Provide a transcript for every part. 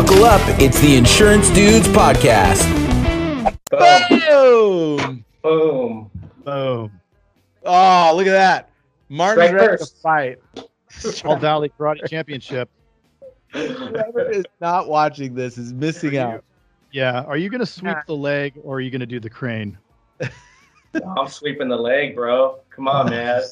Buckle up. It's the Insurance Dudes Podcast. Boom! Boom. Boom. Oh, look at that. Martin's Strike ready to first. fight. All Valley Karate Championship. Whoever is not watching this is missing out. Yeah. Are you going to sweep the leg or are you going to do the crane? I'm sweeping the leg, bro. Come on, man.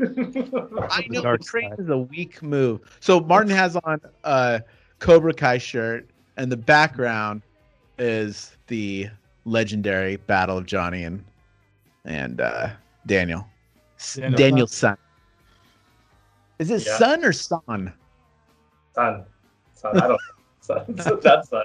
I know the dark train side. is a weak move. So Martin has on a Cobra Kai shirt, and the background is the legendary Battle of Johnny and and uh, Daniel. S- Daniel Daniel's son. Is it Yeah. son or son? son. Son. I don't son. That's son.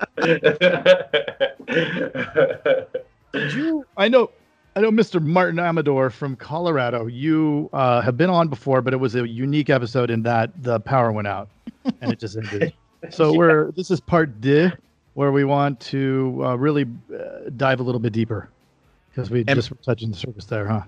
Did you? I know. I know Mr. Martin Amador from Colorado. You uh, have been on before, but it was a unique episode in that the power went out and it just ended. So Yeah. we're this is part D, where we want to uh, really uh, dive a little bit deeper because we And- just were touching the surface there, huh?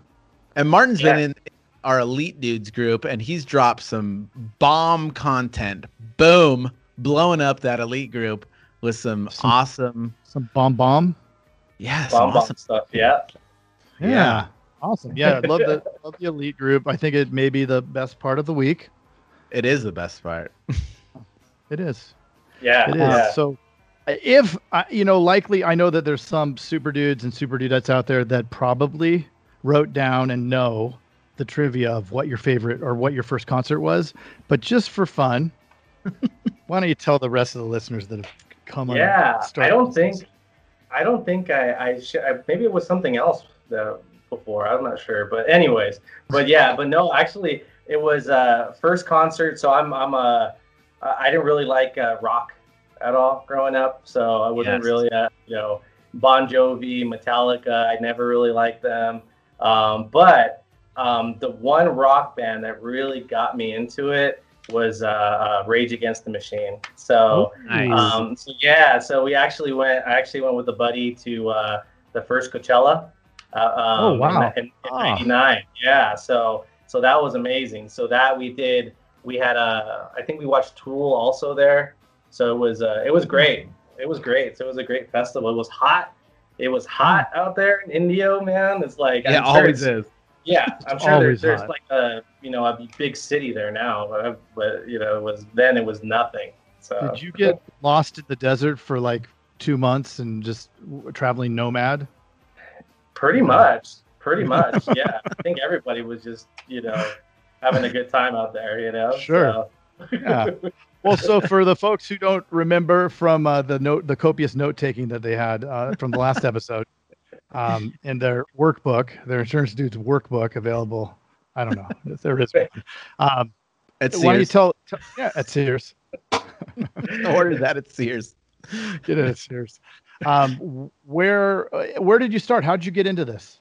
And Martin's been in our elite dudes group, and he's dropped some bomb content. Boom, blowing up that elite group with some, Some- awesome, Some bomb bomb. yeah, some bomb bomb awesome. stuff. Yeah. Yeah. Yeah. Awesome. Yeah, I love the love the elite group. I think it may be the best part of the week. It is the best part. It is. Yeah. It is. yeah. So, if you know, likely, I know that there's some super dudes and super dudettes out there that probably wrote down and know the trivia of what your favorite or what your first concert was. But just for fun, why don't you tell the rest of the listeners that have come on? Yeah. I don't think. this? I don't think I. I should. I, maybe it was something else that before. I'm not sure. But anyways. But yeah. But no. Actually, it was uh first concert. So I'm. I'm a. I didn't really like uh, rock at all growing up. So I wasn't Yes. really a you know Bon Jovi, Metallica. I never really liked them. Um, but um, the one rock band that really got me into it was uh, uh, Rage Against the Machine. So. Nice. Um, so yeah, so we actually went. I actually went with a buddy to uh, the first Coachella. Uh, um, Oh, wow. In, in Ah. '99. Yeah. So so that was amazing. So that we did. We had a. I think we watched Tool also there. So it was. Uh, it was great. It was great. So it was a great festival. It was hot. It was hot out there in Indio, man. It's like yeah, I'm sure always it's- is. yeah, I'm sure there's, like a you know a big city there now, but, but you know it was then it was nothing. So Did you get lost in the desert for like two months and just traveling nomad? Pretty much. Pretty much. Yeah. I think everybody was just, you know, having a good time out there, you know? Sure. So- Yeah. Well, so for the folks who don't remember from uh, the note, the copious note taking that they had uh, from the last episode, um, in their workbook, their insurance dude's workbook available. I don't know if there is one. Um, At why don't you tell, tell? Yeah, at Sears. Order that at Sears. Get it at Sears. Um, where uh, where did you start? How did you get into this?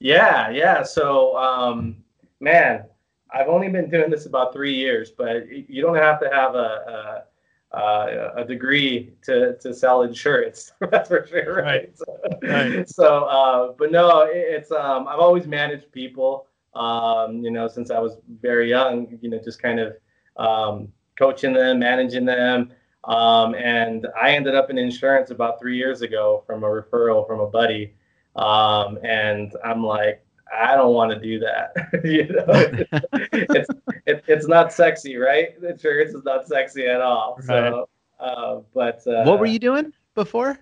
yeah. Yeah. So, um, man, I've only been doing this about three years, but you don't have to have a, a, a, a degree to, to sell insurance. That's for sure. Right. Right. So, Right. so uh, but no, it, it's, um, I've always managed people, um, you know, since I was very young, you know, just kind of, um, coaching them, managing them. Um, and I ended up in insurance about three years ago from a referral from a buddy. Um, and I'm like, I don't want to do that. you know, it's it, it's not sexy, right? Insurance is not sexy at all. So, uh, but uh, what were you doing before?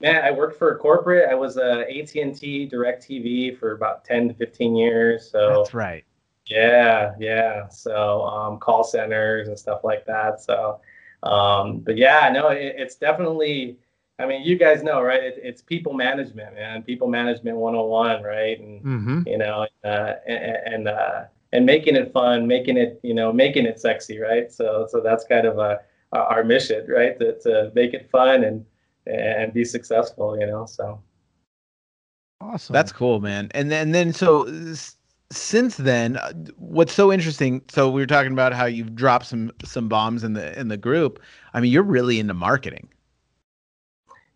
Man, I worked for a corporate. I was a AT and T DirecTV for about ten to fifteen years. So That's right. yeah, yeah. So um, call centers and stuff like that. So, um, but yeah, no, it, it's definitely. I mean, you guys know, right? It, it's people management, man. People management 101, right? And Mm-hmm. you know, uh, and and, uh, and making it fun, making it, you know, making it sexy, right? So, so that's kind of uh our mission, right? To, to make it fun and and be successful, you know. So Awesome. That's cool, man. And then, then so since then, uh, what's so interesting? So we were talking about how you've dropped some some bombs in the in the group. I mean, you're really into marketing.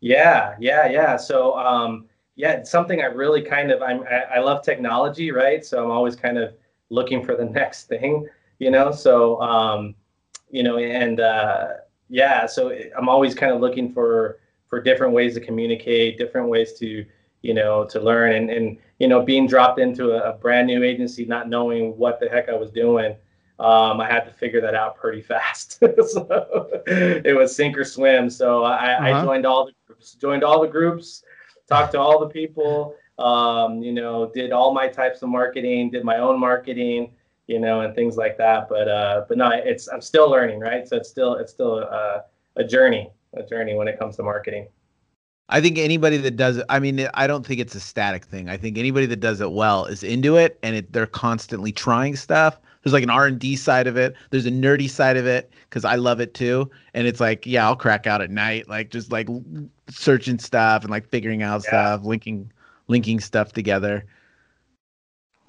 Yeah, yeah, yeah. So, um, yeah, it's something I really kind of I'm I, I love technology, right? So I'm always kind of looking for the next thing, you know. So, um, you know, and uh, yeah, so I'm always kind of looking for for different ways to communicate, different ways to you know to learn, and and you know being dropped into a, a brand new agency, not knowing what the heck I was doing. Um, I had to figure that out pretty fast. so it was sink or swim. So I, uh-huh. I joined all the joined all the groups, talked to all the people. Um, you know, did all my types of marketing, did my own marketing you know, and things like that. But uh, but no, it's I'm still learning, right? So it's still it's still a, a journey, a journey when it comes to marketing. I think anybody that does it, I mean, I don't think it's a static thing. I think anybody that does it well is into it, and it, they're constantly trying stuff. There's like an R and D side of it. There's a nerdy side of it because I love it too. And it's like, yeah, I'll crack out at night, like just like searching stuff and like figuring out yeah. stuff, linking linking stuff together.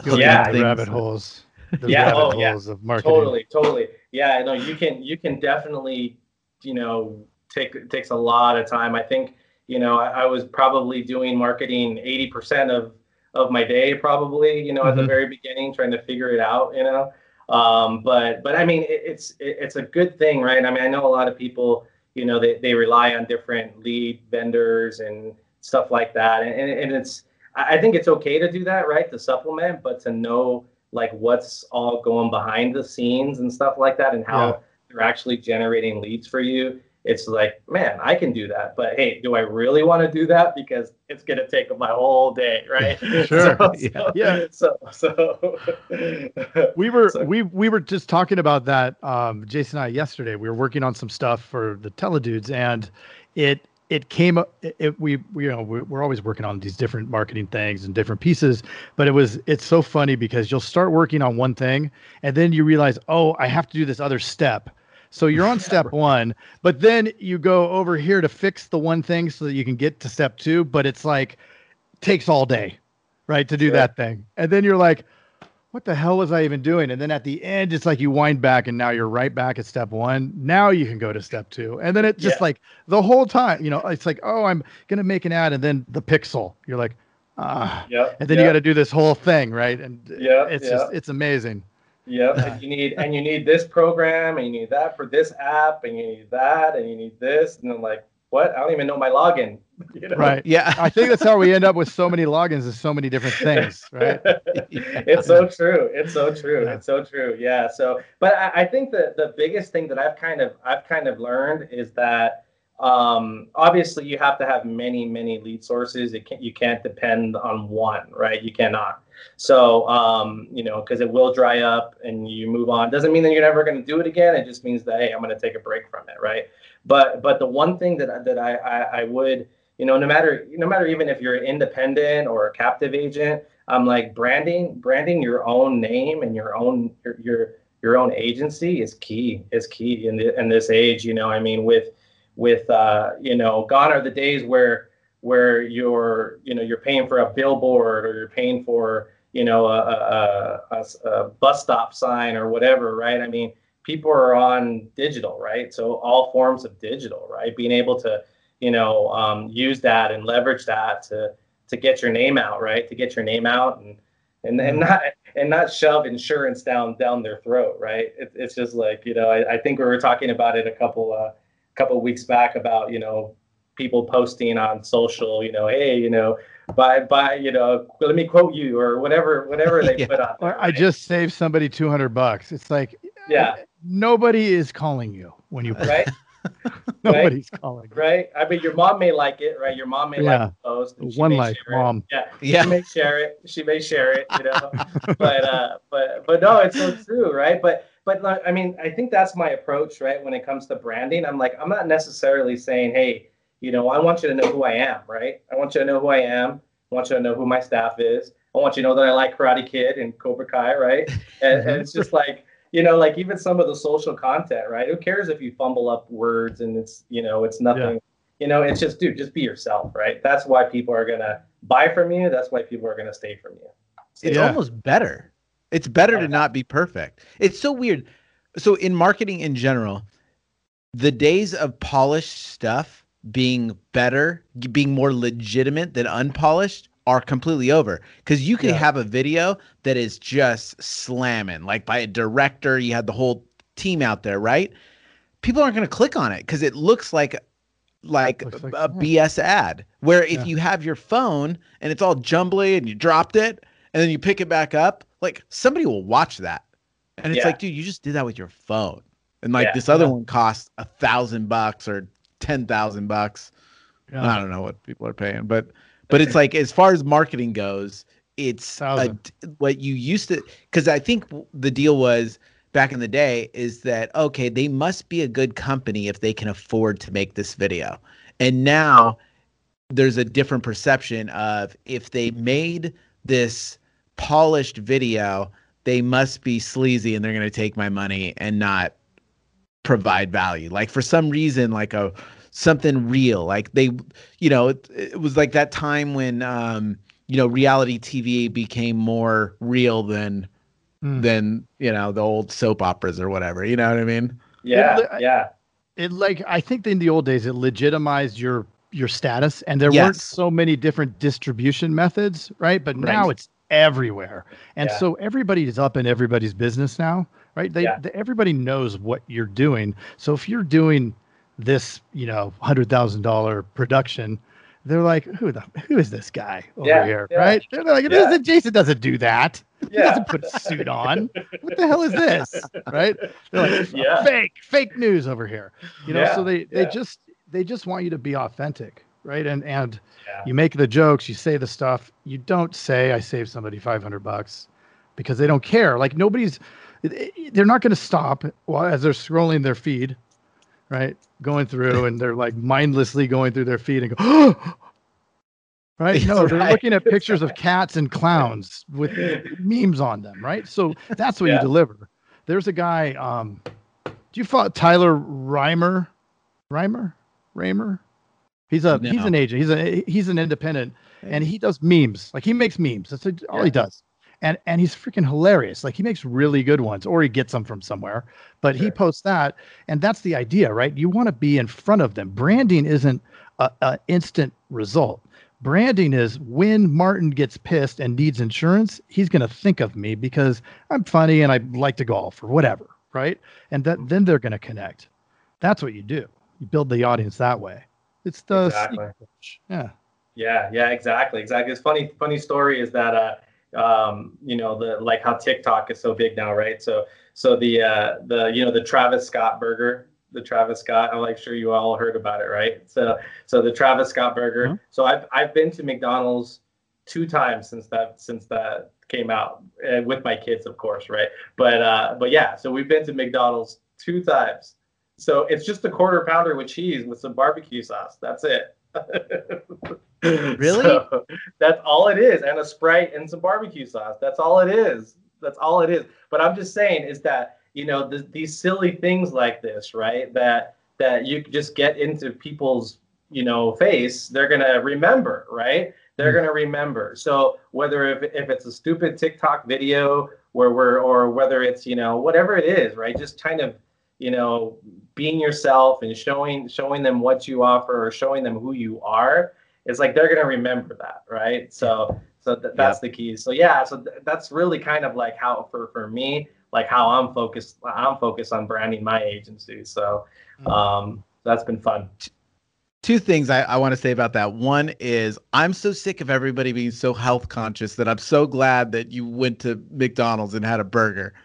Yeah, rabbit holes the yeah, rabbit oh, holes yeah. of marketing. Totally, totally. Yeah, no, you can you can definitely, you know, take it takes a lot of time. I think, you know, I, I was probably doing marketing 80% of of my day probably, you know, mm-hmm. at the mm-hmm. very beginning, trying to figure it out, you know. Um, but but I mean it, it's it, it's a good thing, right? I mean, I know a lot of people, you know, they, they rely on different lead vendors and stuff like that. And, and, and it's I think it's okay to do that, right? To supplement, but to know like what's all going behind the scenes and stuff like that and how yeah. they're actually generating leads for you it's like man i can do that but hey do i really want to do that? Because it's going to take my whole day right? Sure. So, yeah. yeah. so so. We were so. we we were just talking about that um jason and i yesterday. We were working on some stuff for the teledudes and it it came it, it, we, we you know we're always working on these different marketing things and different pieces but it was it's so funny because you'll start working on one thing and then you realize oh i have to do this other step so you're on step one but then you go over here to fix the one thing so that you can get to step two but it's like takes all day right to do that thing and then you're like what the hell was I even doing? And then at the end, it's like you wind back and now you're right back at step one. Now you can go to step two. And then it just yeah. like the whole time, you know, it's like, oh, I'm going to make an ad. And then the pixel, you're like, ah, yeah. And then you got to do this whole thing. Right. And yeah, it's just, it's amazing. Yep. and you need, and you need this program and you need that for this app and you need that and you need this. And then like, what? I don't even know my login. You know? Right. Yeah. I think that's how we end up with so many logins and so many different things. Right. it's so true. It's so true. Yeah. It's so true. Yeah. So, but I, I think that the biggest thing that I've kind of I've kind of learned is that um, obviously you have to have many many lead sources. It can't—you can't depend on one. Right. You cannot. So, um, you know, because it will dry up and you move on. Doesn't mean that you're never going to do it again. It just means that hey, I'm going to take a break from it, right? But but the one thing that that I, I, I would you know no matter no matter even if you're independent or a captive agent, I'm like branding branding your own name and your own your your, your own agency is key is key in the, in this age. You know, I mean with with uh, you know gone are the days where where you're you know you're paying for a billboard or you're paying for you know a, a, a, a bus stop sign or whatever right i mean people are on digital, right? So all forms of digital, right? Being able to, you know, um, use that and leverage that to to get your name out, right? To get your name out and and, and mm-hmm. not and not shove insurance down down their throat, right? It, it's just like you know, I, I think we were talking about it a couple uh, couple weeks back about you know people posting on social, you know, hey, you know, buy buy, you know, let me quote you or whatever whatever they yeah. put on. There, right? I just saved somebody two hundred bucks. It's like yeah nobody is calling you when you right. Nobody's right? calling. Right. I mean, your mom may like it, right? Your mom may yeah. like the post. One like, mom. Yeah. Yeah. She may share it. She may share it. You know. but uh, but but no, it's so true, right? But but I mean, I think that's my approach, right? When it comes to branding, I'm like, I'm not necessarily saying, hey, you know, I want you to know who I am, right? I want you to know who I am. I want you to know who my staff is. I want you to know that I like Karate Kid and Cobra Kai, right? And, and mm-hmm. it's just like you know, like even some of the social content, right? Who cares if you fumble up words and it's, you know, it's nothing, yeah. you know, it's just, dude, just be yourself, right? That's why people are going to buy from you. That's why people are going to stay from you. It's yeah. almost better. It's better to not be perfect. It's so weird. So in marketing in general, the days of polished stuff being better, being more legitimate than unpolished are completely over because you can yeah. have a video that is just slamming like by a director you had the whole team out there right people aren't going to click on it because it looks like like, Looks like- a BS ad. Where if Yeah. you have your phone and it's all jumbly and you dropped it and then you pick it back up, like somebody will watch that. And it's Yeah. like, dude, you just did that with your phone. And like Yeah. this other Yeah. one costs a thousand bucks or ten thousand bucks. Yeah. I don't know what people are paying, but but it's like as far as marketing goes, it's a, what you used to because I think the deal was back in the day is that okay, they must be a good company if they can afford to make this video. And now there's a different perception of if they made this polished video, they must be sleazy and they're going to take my money and not provide value. Like for some reason like a something real. Like they you know, it, it was like that time when um you know reality TV became more real than Mm. than you know the old soap operas or whatever. You know what I mean? Yeah, li- yeah, it like I think in the old days it legitimized your your status, and there weren't so many different distribution methods, right? But now it's everywhere, and Yeah. so everybody is up in everybody's business now, right? They, Yeah. the, everybody knows what you're doing. So if you're doing this, you know, hundred thousand dollar production. They're like, who the who is this guy over Yeah, here, right? They're like, Yeah. "This- Jason doesn't do that. He doesn't put a suit on. What the hell is this, right? They're like, Yeah. fake, fake news over here you know so they they just they just want you to be authentic right and and Yeah. you make the jokes you say the stuff you don't say i saved somebody 500 bucks because they don't care like nobody's they're not going to stop while as they're scrolling their feed right going through and they're like mindlessly going through their feed and go right no they're Right. looking at pictures of cats and clowns with memes on them right so that's what Yeah. you deliver there's a guy um do you follow Tyler Reimer? Reimer? Raymer? He's a he's an agent. He's a he's an independent and he does memes. Like he makes memes. That's all he does. And and he's freaking hilarious. Like he makes really good ones or he gets them from somewhere. But he posts that and that's the idea, right? You want to be in front of them. Branding isn't a, a instant result. Branding is when Martin gets pissed and needs insurance, he's going to think of me because I'm funny and I like to golf or whatever, right? And that then they're going to connect. That's what you do. You build the audience that way. It's the Exactly. Yeah. Yeah, yeah, exactly, exactly. It's funny. Funny story is that uh, um, you know, the like how TikTok is so big now, right? So, so the uh, the you know the Travis Scott burger, the Travis Scott. I'm like sure you all heard about it, right? So, so the Travis Scott burger. Uh-huh. So I've I've been to McDonald's two times since that since that came out uh, with my kids, of course, right? But uh, but yeah, so we've been to McDonald's two times. So it's just a quarter pounder with cheese with some barbecue sauce. That's it. Really? So, that's all it is, and a sprite and some barbecue sauce. That's all it is. That's all it is. But I'm just saying is that you know th- these silly things like this, right? That that you just get into people's you know face, they're gonna remember, right? They're Hmm. gonna remember. So whether if, if it's a stupid TikTok video where we're or whether it's you know whatever it is, right? Just kind of you know being yourself and showing showing them what you offer or showing them who you are it's like they're gonna remember that right? So so th- that's the key. So yeah so th- that's really kind of like how for for me like how i'm focused i'm focused on branding my agency. So um that's been fun. Two things I, I want to say about that. One is I'm so sick of everybody being so health conscious that I'm so glad that you went to McDonald's and had a burger.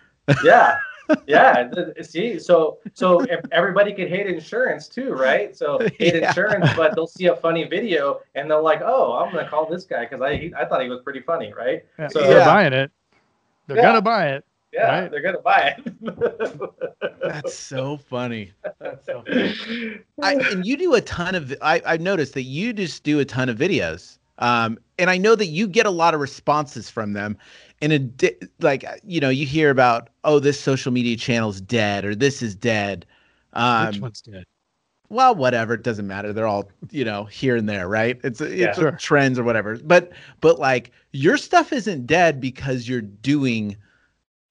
yeah yeah see so so if everybody could hate insurance too right so hate Yeah. insurance but they'll see a funny video and they're like oh i'm gonna call this guy because i he- i thought he was pretty funny right Yeah, So- they're Yeah. buying it. They're Yeah. gonna buy it. yeah Right. they're gonna buy it That's so funny. That's so funny. I, and you do a ton of I, I've noticed that you just do a ton of videos um, and i know that you get a lot of responses from them and a di- like you know you hear about oh this social media channel's dead or this is dead um, Which one's dead? well whatever it doesn't matter they're all you know here and there right it's it's Yeah. Sure. trends or whatever but but like your stuff isn't dead because you're doing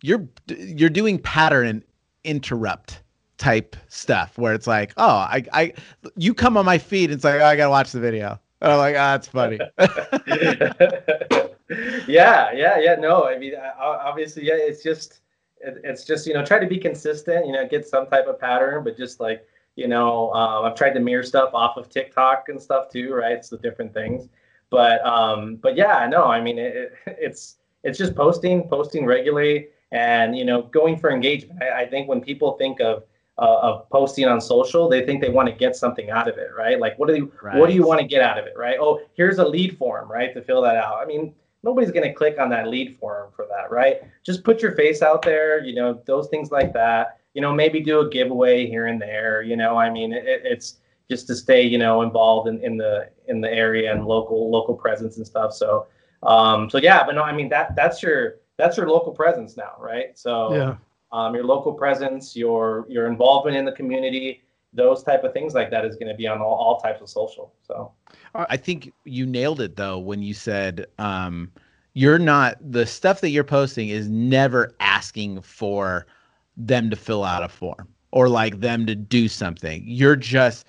you're you're doing pattern interrupt type stuff where it's like oh i i you come on my feed and it's like oh, i gotta watch the video and i'm like ah it's funny yeah, yeah, yeah. No, I mean, obviously, yeah. It's just, it's just you know try to be consistent. You know, get some type of pattern, but just like you know, um, I've tried to mirror stuff off of TikTok and stuff too, right? So different things, but um, but yeah, no, I mean it, it, it's it's just posting, posting regularly, and you know, going for engagement. I, I think when people think of uh, of posting on social, they think they want to get something out of it, right? Like, what do you right. what do you want to get out of it, right? Oh, here's a lead form, right, to fill that out. I mean, nobody's going to click on that lead form for that, right? Just put your face out there, you know, those things like that. You know, maybe do a giveaway here and there. You know, I mean, it, it's just to stay, you know, involved in, in the in the area and local local presence and stuff. So, um, so yeah, but no, I mean that that's your that's your local presence now, right? So yeah um, your local presence, your your involvement in the community, those type of things like that is going to be on all, all types of social. So I think you nailed it though when you said um, you're not the stuff that you're posting is never asking for them to fill out a form or like them to do something. You're just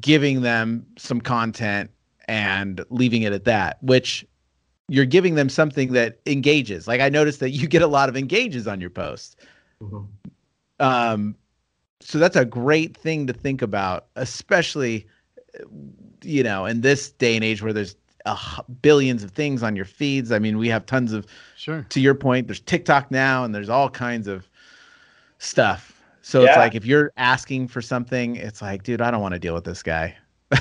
giving them some content and leaving it at that, which you're giving them something that engages. Like I noticed that you get a lot of engages on your posts. Mm-hmm. Um, so that's a great thing to think about, especially, you know, in this day and age where there's uh, billions of things on your feeds. I mean, we have tons of, sure. To your point, there's TikTok now, and there's all kinds of stuff. So yeah. it's like if you're asking for something, it's like, dude, I don't want to deal with this guy.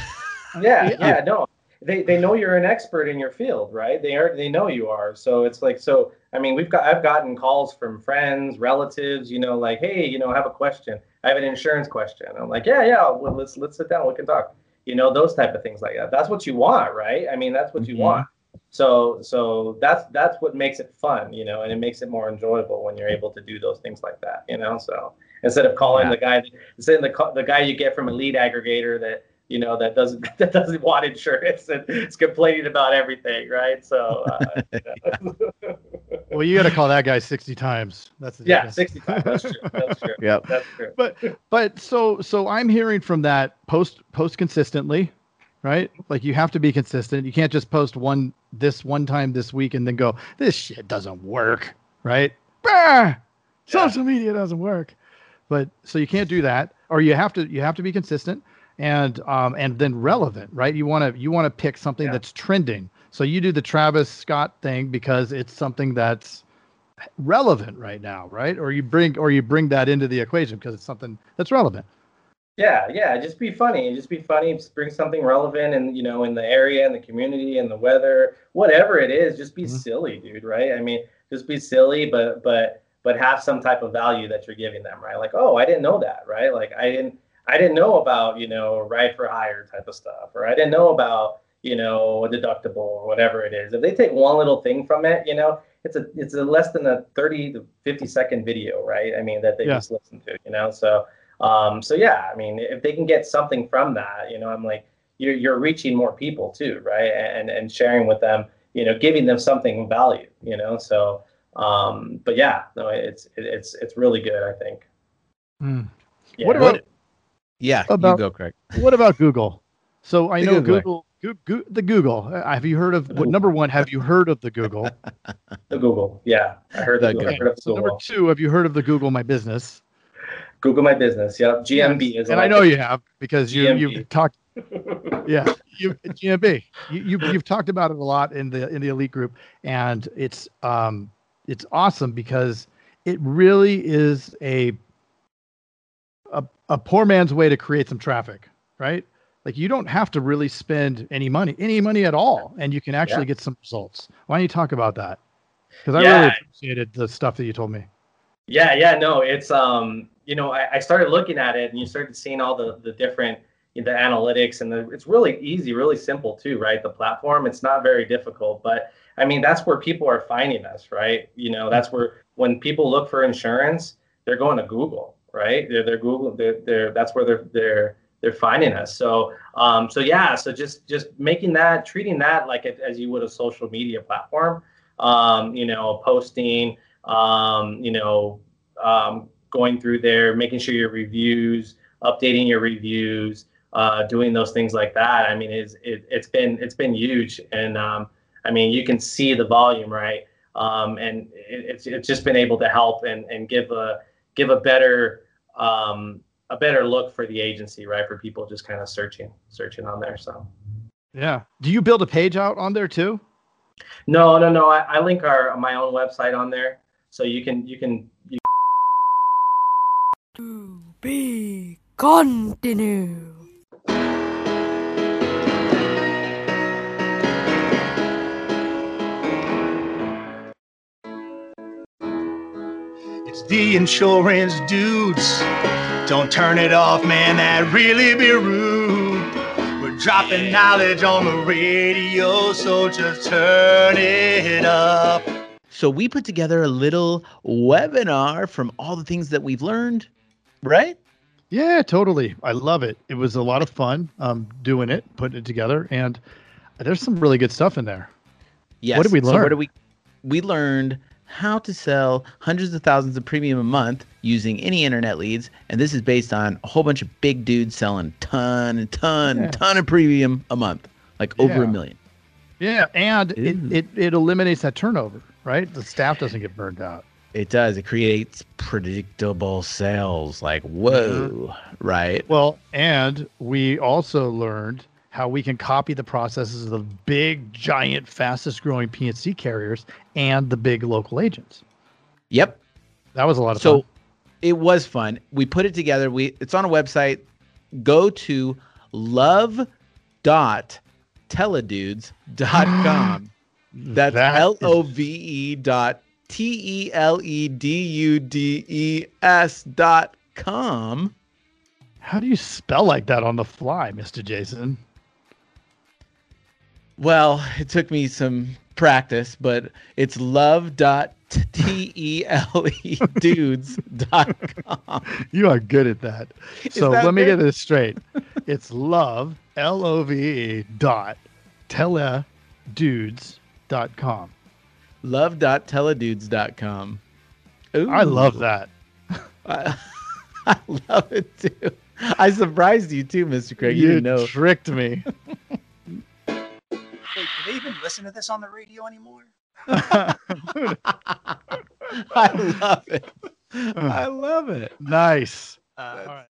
yeah, yeah, no, they they know you're an expert in your field, right? They are they know you are. So it's like so. I mean, we've got I've gotten calls from friends, relatives, you know, like, hey, you know, I have a question. I have an insurance question. I'm like, yeah, yeah, well, let's let's sit down. We can talk. You know, those type of things like that. That's what you want, right? I mean, that's what you mm-hmm. want. So so that's that's what makes it fun, you know, and it makes it more enjoyable when you're able to do those things like that, you know. So instead of calling yeah. the guy, instead of the the guy you get from a lead aggregator that you know that doesn't that doesn't want insurance and it's complaining about everything, right? So, uh, yeah. well, you got to call that guy sixty times. That's the yeah, sixty times. That's true. That's true. yep. That's true. But but so so I'm hearing from that post post consistently, right? Like you have to be consistent. You can't just post one this one time this week and then go this shit doesn't work, right? Bah! Social yeah. media doesn't work. But so you can't do that, or you have to you have to be consistent and um, and then relevant, right? You want to you want to pick something yeah. that's trending. So you do the Travis Scott thing because it's something that's relevant right now, right? Or you bring or you bring that into the equation because it's something that's relevant. Yeah, yeah. Just be funny. Just be funny. Just bring something relevant, and you know, in the area, and the community, and the weather, whatever it is. Just be mm-hmm. silly, dude. Right? I mean, just be silly, but but but have some type of value that you're giving them, right? Like, oh, I didn't know that, right? Like, I didn't I didn't know about, you know, ride for hire type of stuff, or I didn't know about, you know, a deductible or whatever it is. If they take one little thing from it, you know, it's a it's a less than a 30 to 50 second video, right? I mean, that they yeah. just listen to, you know. So um so yeah, I mean, if they can get something from that, you know, I'm like you're you're reaching more people too, right? And and sharing with them, you know, giving them something of value, you know. So um but yeah, no, it's it, it's it's really good, I think. Mm. Yeah. What about yeah, about, you go, Craig. What about Google? So I know Google, Google, the Google. Uh, have you heard of what, number one? Have you heard of the Google? the Google, yeah, I heard that. Google. Okay. So number two, have you heard of the Google My Business? Google My Business, yeah, GMB is. And I know you have because you you've talked. yeah, you, GMB. You, you you've talked about it a lot in the in the elite group, and it's um it's awesome because it really is a a, a poor man's way to create some traffic, right? Like you don't have to really spend any money, any money at all, and you can actually yeah. get some results. Why don't you talk about that? Because I yeah. really appreciated the stuff that you told me. Yeah, yeah, no, it's um, you know, I, I started looking at it and you started seeing all the the different the analytics and the, it's really easy, really simple too, right? The platform, it's not very difficult, but I mean, that's where people are finding us, right? You know, that's where when people look for insurance, they're going to Google, right? They're they're Google they're, they're that's where they're they're they're finding us. So um so yeah, so just just making that treating that like it, as you would a social media platform. Um, you know, posting, um, you know, um, going through there, making sure your reviews, updating your reviews, uh, doing those things like that. I mean, it's it, it's been it's been huge, and um, I mean, you can see the volume, right? um, and it, it's it's just been able to help and and give a give a better um, a better look for the agency, right? For people just kind of searching searching on there. So Yeah. Do you build a page out on there too? no, no, no. I, I link our my own website on there, so you can you can you To be continued. It's the insurance dudes. Don't turn it off, man. that'd really be rude. We're dropping knowledge on the radio, so just turn it up. So we put together a little webinar from all the things that we've learned, right? Yeah, totally. I love it. It was a lot of fun um, doing it, putting it together, and there's some really good stuff in there. Yes. What did we So learn? what did we we learned how to sell hundreds of thousands of premium a month using any internet leads, and this is based on a whole bunch of big dudes selling ton and ton Yeah. and ton of premium a month, like over a million. Yeah, and it, it it eliminates that turnover, right? The staff doesn't get burned out. It does. It creates predictable sales. Like whoa, uh-huh. right? Well, and we also learned how we can copy the processes of the big, giant, fastest growing P&C carriers and the big local agents. Yep. That was a lot of so fun. So it was fun. We put it together. We it's on a website. Go to love love.teledudes.com. That's That L O V E dot T E L E D U D E S dot com. How do you spell like that on the fly, Mr. Jason? Well, it took me some practice, but it's love dot T E L E dudes dot com. You are good at that. So that let me get this straight. It's love, L O V E dot teledudes dot com. Love.teledudes.com. Ooh. I love that. I, I love it too. I surprised you too, Mr. Craig. You, you didn't know. tricked me. Wait, do they even listen to this on the radio anymore? I love it. I love it. nice. Uh, All right.